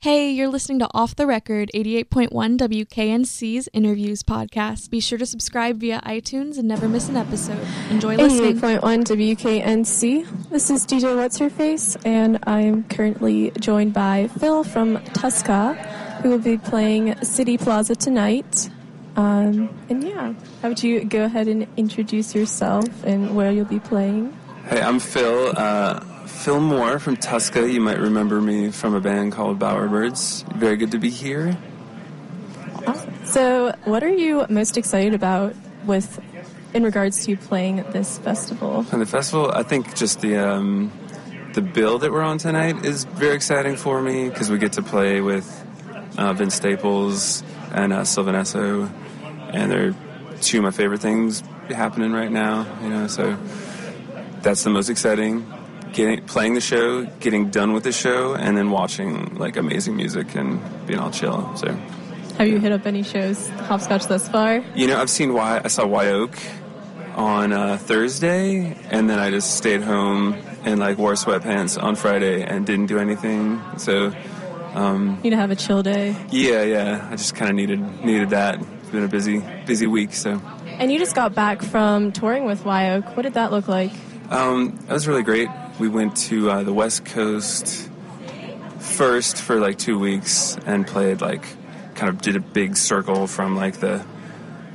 Hey, you're listening to Off the Record 88.1 WKNC's Interviews podcast. Be sure to subscribe via iTunes and never miss an episode. Enjoy listening. 88.1 WKNC. This is DJ What's Her Face, and I'm currently joined by Phil from Tuska, who will be playing City Plaza tonight. Um, and yeah, how would you go ahead and introduce yourself and where you'll be playing? Hey, I'm Phil. Uh, Phil Moore from Tuska. You might remember me from a band called Bowerbirds. Very good to be here. So, what are you most excited about with in regards to playing this festival? And the festival, I think just the um, the bill that we're on tonight is very exciting for me because we get to play with uh, Vince Staples and uh, Sylvan Esso, and they're two of my favorite things happening right now. You know, so that's the most exciting. Getting playing the show, getting done with the show, and then watching like amazing music and being all chill. So, Have you hit up any shows hopscotch thus far? you know, I've seen why I saw Wye Oak on uh, Thursday, and then I just stayed home and like wore sweatpants on Friday and didn't do anything. So, You to have a chill day. yeah, yeah, I just kind of needed needed that. It's been a busy busy week, so. And you just got back from touring with Wye Oak. What did that look like? Um, that was really great. We went to uh, the West Coast first for like two weeks and played like kind of did a big circle from like the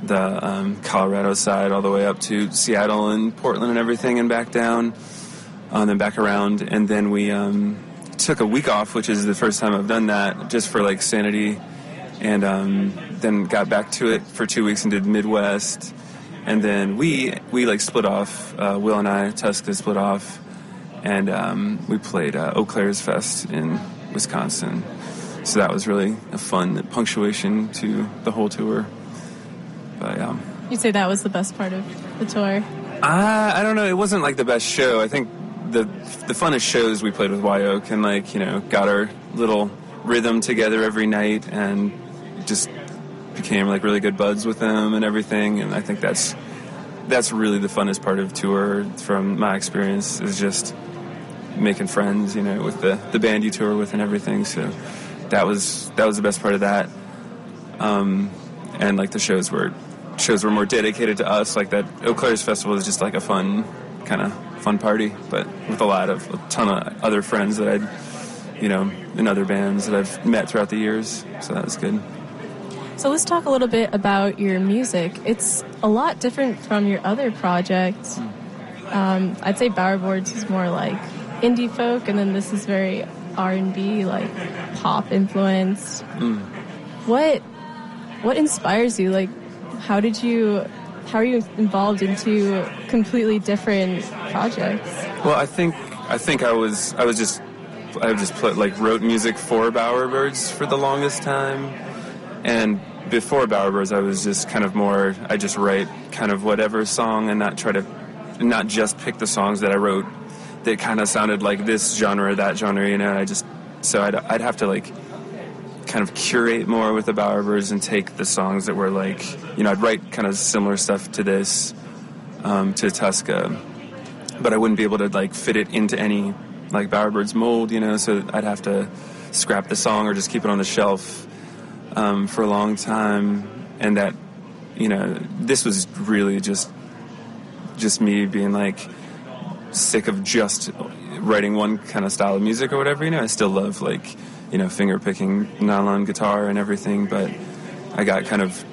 the um, Colorado side all the way up to Seattle and Portland and everything and back down, uh, and then back around, and then we um, took a week off, which is the first time I've done that, just for like sanity, and um, then got back to it for two weeks and did Midwest, and then we we like split off. Uh, Will and I, Tuska split off, and um, we played uh, Eaux Claires Fest in Wisconsin. So that was really a fun punctuation to the whole tour. But um, You'd say that was the best part of the tour. I, I don't know. It wasn't like the best show. I think the the funnest shows we played with Wye Oak and like you know got our little rhythm together every night and just became like really good buds with them and everything. And I think that's that's really the funnest part of tour from my experience is just making friends. You know, with the the band you tour with and everything. So that was that was the best part of that. Um, and like the shows were shows were more dedicated to us. Like that Eaux Claires festival is just like a fun kind of fun party, but with a lot of a ton of other friends that I'd you know in other bands that I've met throughout the years. So that was good. So let's talk a little bit about your music. It's a lot different from your other projects. Um, I'd say Bowerbirds is more like indie folk, and then this is very R and B, like pop influenced. Hmm. What what inspires you? Like, how did you? How are you involved into completely different projects? Well, I think I think I was I was just I just put like wrote music for Bowerbirds for the longest time, and before Bowerbirds, I was just kind of more I just write kind of whatever song and not try to not just pick the songs that I wrote that kind of sounded like this genre that genre. You know, I just so I'd I'd have to like kind of curate more with the Bowerbirds and take the songs that were like you know I'd write kind of similar stuff to this um, to Tuska but I wouldn't be able to like fit it into any like Bowerbirds mold, you know. So I'd have to scrap the song or just keep it on the shelf um, for a long time, and that you know this was really just just me being like sick of just writing one kind of style of music or whatever. You know, I still love like you know finger picking nylon guitar and everything, but I got kind of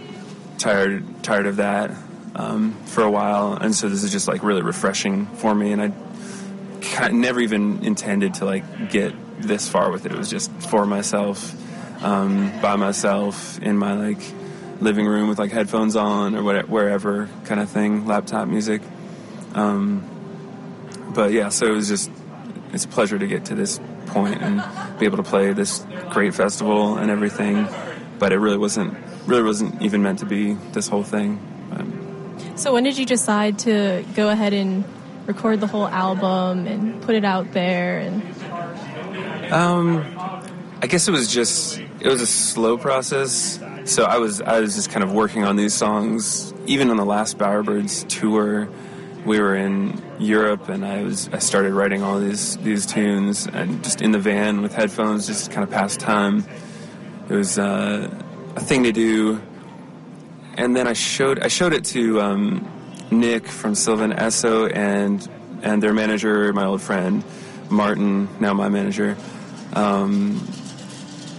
tired tired of that um, for a while, and so this is just like really refreshing for me. And I never even intended to like get this far with it. It was just for myself, um, by myself in my like living room with like headphones on or whatever, wherever kind of thing, laptop music. Um, but yeah, so it was just it's a pleasure to get to this point and be able to play this great festival and everything. But it really wasn't really wasn't even meant to be this whole thing. Um, So when did you decide to go ahead and record the whole album and put it out there? And Um, I guess it was just it was a slow process. So I was I was just kind of working on these songs, even on the last Bowerbirds tour, we were in Europe, and I was I started writing all these these tunes, and just in the van with headphones, just kind of pass time. It was uh, a thing to do, and then I showed I showed it to um, Nick from Sylvan Esso and and their manager, my old friend Martin, now my manager. Um,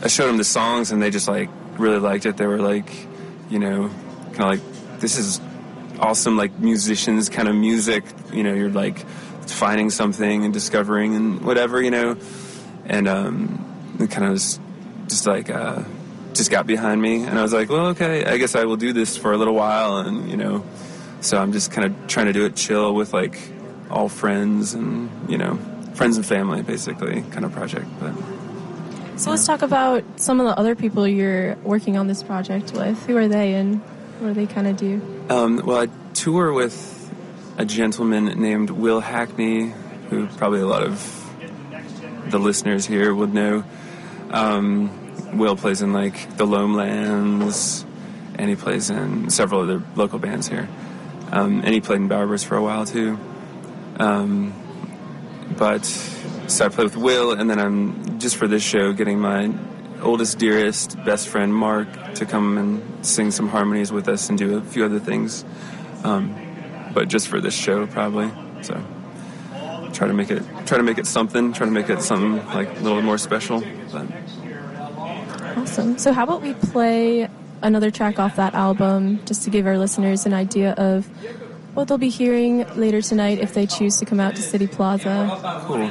I showed them the songs, and they just like really liked it. They were like, you know, kind of like, this is awesome, like musicians kind of music. You know, you're like finding something and discovering and whatever, you know. And um, it kind of just like, uh, just got behind me. And I was like, well, okay, I guess I will do this for a little while. And, you know, so I'm just kind of trying to do it chill with like all friends and, you know, friends and family, basically, kind of project. But. So let's talk about some of the other people you're working on this project with. Who are they and what do they kind of do? Um, well, I tour with a gentleman named Will Hackney, who probably a lot of the listeners here would know. Um, Will plays in like the Loamlands, and he plays in several other local bands here. Um, and he played in Bowerbirds for a while too. Um, but so I play with Will, and then I'm just for this show getting my oldest, dearest, best friend Mark to come and sing some harmonies with us and do a few other things. Um, but just for this show, probably. So try to make it try to make it something. Try to make it something like a little more special. But. Awesome. So how about we play another track off that album just to give our listeners an idea of what they'll be hearing later tonight if they choose to come out to City Plaza. Cool.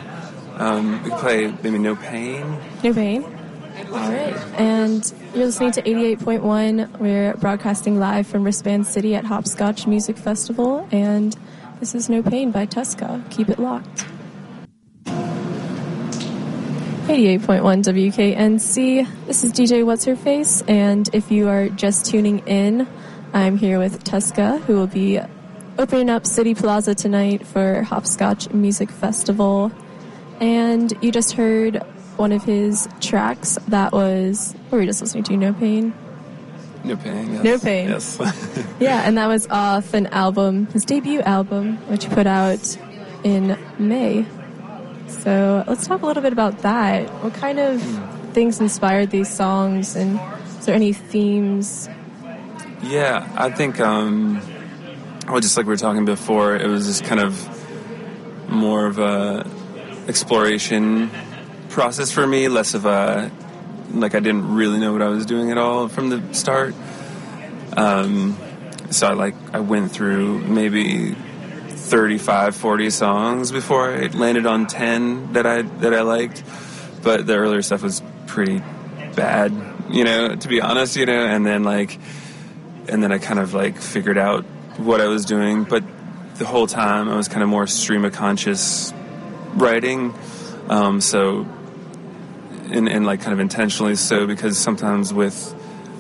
Um, we play maybe No Pain. No Pain. All right. And you're listening to 88.1. We're broadcasting live from Wristband City at Hopscotch Music Festival. And this is No Pain by Tuska. Keep it locked. 88.1 WKNC. This is DJ What's Her Face. And if you are just tuning in, I'm here with Tuska, who will be opening up City Plaza tonight for Hopscotch Music Festival. And you just heard one of his tracks that was, what were we just listening to? No Pain? No Pain, yes. No Pain. Yes. Yeah, and that was off an album, his debut album, which he put out in May. So let's talk a little bit about that. What kind of things inspired these songs, and is there any themes? Yeah, I think, um, well, just like we were talking before, it was just kind of more of a exploration process for me, less of a like I didn't really know what I was doing at all from the start. Um, so I like I went through maybe 35, 40 songs before I landed on 10 that I that I liked. But the earlier stuff was pretty bad, you know, to be honest, you know, and then like and then I kind of like figured out what I was doing, but the whole time I was kind of more stream of conscious writing. Um, so and, and like kind of intentionally so because sometimes with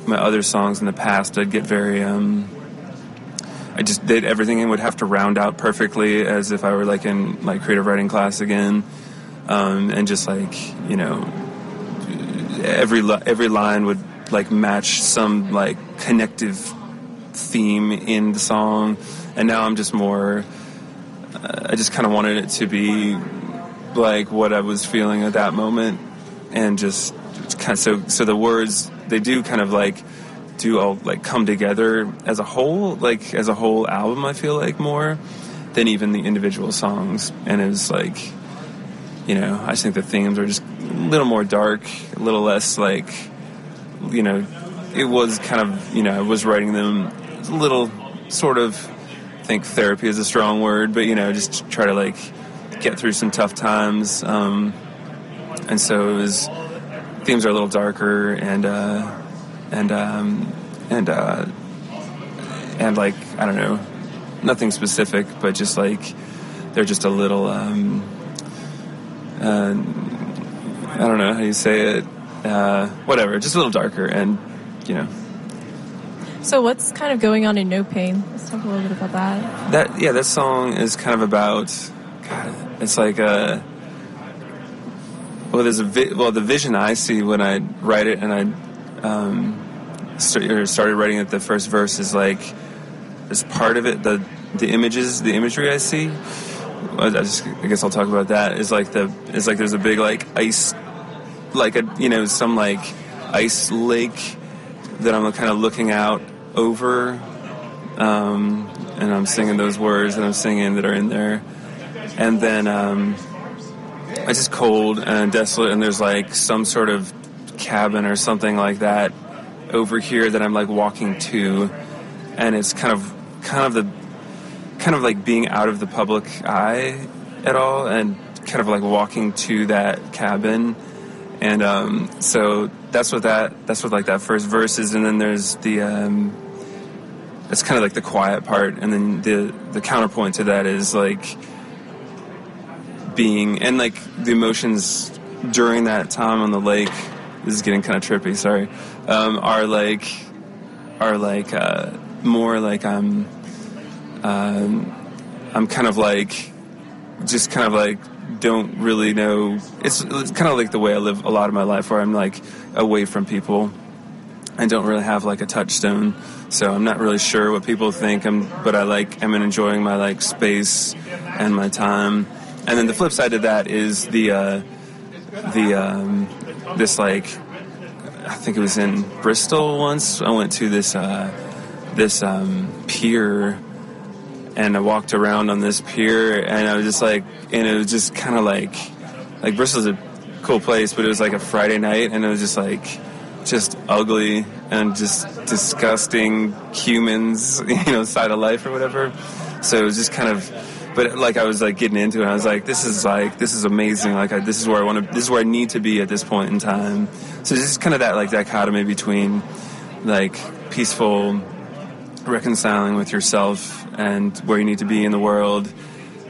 my other songs in the past I'd get very um I just did everything and would have to round out perfectly as if I were like in like creative writing class again. Um, and just like you know every li- every line would like match some like connective theme in the song. And now I'm just more uh, I just kind of wanted it to be like what I was feeling at that moment and just kind of so so the words they do kind of like do all like come together as a whole like as a whole album I feel like more than even the individual songs. And it's like you know I think the themes are just a little more dark a little less like you know it was kind of you know I was writing them a little sort of I think therapy is a strong word but you know just try to like get through some tough times um, and so it was themes are a little darker and uh, and um, and uh, and like I don't know, nothing specific, but just like they're just a little um, uh, I don't know how you say it, uh, whatever, just a little darker, and you know. So what's kind of going on in No Pain? Let's talk a little bit about that. That yeah, that song is kind of about God. It's like a well, there's a vi- well the vision I see when I write it, and I um, st- started writing it. The first verse is like there's part of it the the images, the imagery I see. I just, I guess I'll talk about that. Is like the, it's like there's a big like ice, like a you know some like ice lake that I'm kind of looking out over, um, and I'm singing those words that I'm singing that are in there, and then um, it's just cold and desolate, and there's like some sort of cabin or something like that over here that I'm like walking to, and it's kind of kind of the kind of like being out of the public eye at all, and kind of like walking to that cabin, and um, so that's what that that's what like that first verse is, and then there's the um, it's kind of like the quiet part, and then the the counterpoint to that is like being and like the emotions during that time on the lake. This is getting kind of trippy. Sorry, um, are like are like uh, more like I'm um, I'm kind of like just kind of like don't really know. It's, it's kind of like the way I live a lot of my life, where I'm like away from people and don't really have like a touchstone. So I'm not really sure what people think. I'm, but I like I'm enjoying my like space and my time. And then the flip side of that is the uh, the um, this like I think it was in Bristol once. I went to this uh, this um, pier and I walked around on this pier, and I was just like, and it was just kind of like, like Bristol's a cool place, but it was like a Friday night, and it was just like, just ugly and just disgusting humans, you know, side of life or whatever. So it was just kind of, but like I was like getting into it, I was like, this is like, this is amazing. Like I, this is where I want to, this is where I need to be at this point in time. So it's kind of that like dichotomy between like peaceful reconciling with yourself and where you need to be in the world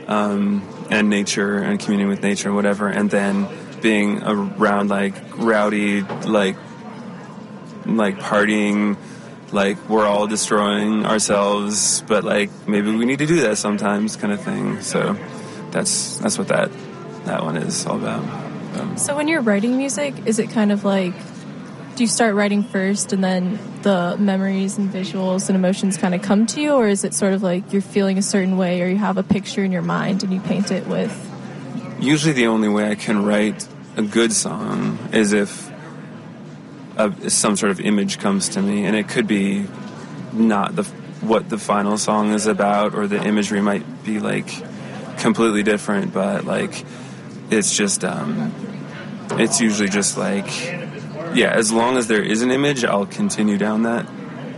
um, and nature and communing with nature and whatever and then being around like rowdy like like partying like we're all destroying ourselves but like maybe we need to do that sometimes kind of thing. So that's that's what that that one is all about. Um, so when you're writing music is it kind of like do you start writing first and then the memories and visuals and emotions kind of come to you? Or is it sort of like you're feeling a certain way or you have a picture in your mind and you paint it with? Usually the only way i can write a good song is if a, some sort of image comes to me and it could be not the what the final song is about or the imagery might be like completely different but like it's just um, it's usually just like yeah, as long as there is an image, I'll continue down that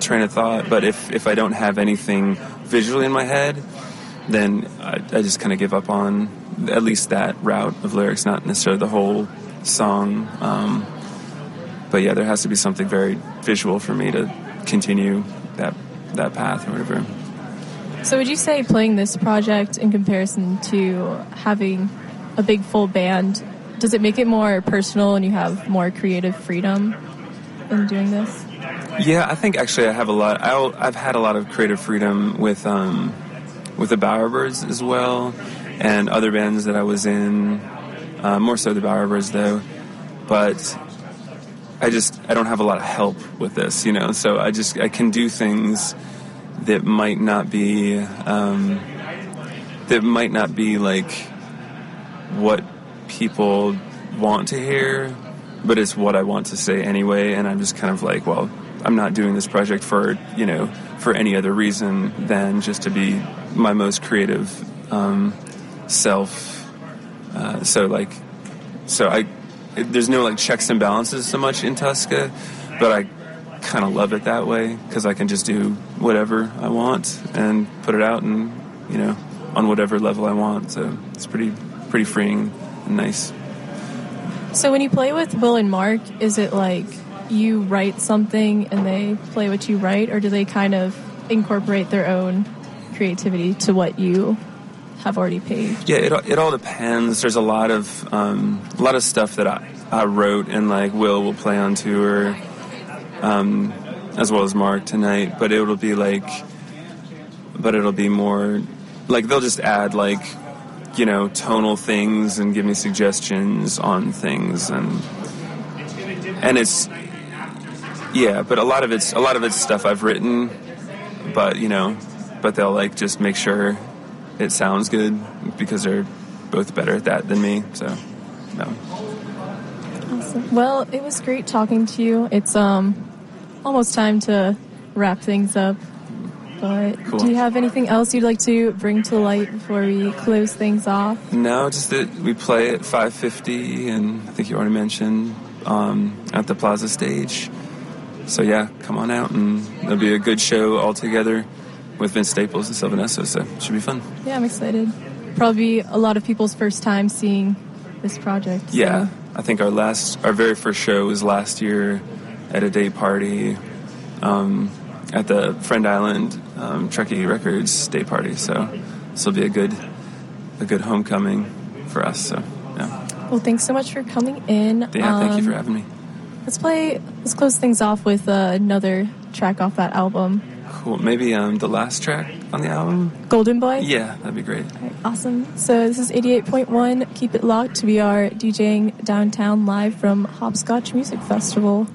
train of thought. But if, if I don't have anything visually in my head, then I, I just kind of give up on at least that route of lyrics, not necessarily the whole song. Um, but yeah, there has to be something very visual for me to continue that that path or whatever. So, would you say playing this project in comparison to having a big full band does it make it more personal and you have more creative freedom in doing this? Yeah, I think actually I have a lot. i have had a lot of creative freedom with um, with the Bowerbirds as well, and other bands that I was in. Uh, more so the Bowerbirds though, but I just I don't have a lot of help with this, you know. So I just I can do things that might not be um, that might not be like what people want to hear, but it's what I want to say anyway. And I'm just kind of like, well, I'm not doing this project for you know for any other reason than just to be my most creative um, self. Uh, so like, so I there's no like checks and balances so much in Tuska, but I kind of love it that way because I can just do whatever I want and put it out and you know on whatever level I want. So it's pretty pretty freeing and nice. So when you play with Will and Mark, is it like you write something and they play what you write, or do they kind of incorporate their own creativity to what you have already paved? Yeah, it, it all depends. There's a lot of um, a lot of stuff that I, I wrote and like Will will play on tour, um, as well as Mark tonight. But it'll be like, but it'll be more like they'll just add like you know, tonal things and give me suggestions on things and and it's yeah, but a lot of it's a lot of it's stuff I've written, but you know, but they'll like just make sure it sounds good because they're both better at that than me. So, no. Awesome. Well, it was great talking to you. It's um almost time to wrap things up. But Cool. do you have anything else you'd like to bring to light before we close things off? No, just that we play at 5:50, and I think you already mentioned um, at the Plaza stage. So yeah, come on out, and it'll be a good show all together with Vince Staples and Sylvan Esso. So it should be fun. Yeah, I'm excited. Probably a lot of people's first time seeing this project. so- Yeah, I think our last, our very first show was last year at a day party um, at the Friend Island um, Trekky Records day party. So this will be a good, a good homecoming for us. So yeah, Well, thanks so much for coming in. yeah. Thank you Um, for having me. Let's play. Let's close things off with uh, another track off that album, Cool. Maybe um, the last track on the album. Golden Boy. Yeah, that'd be great. Awesome. So this is 88.1. Keep it locked. We are DJing downtown live from Hopscotch Music Festival.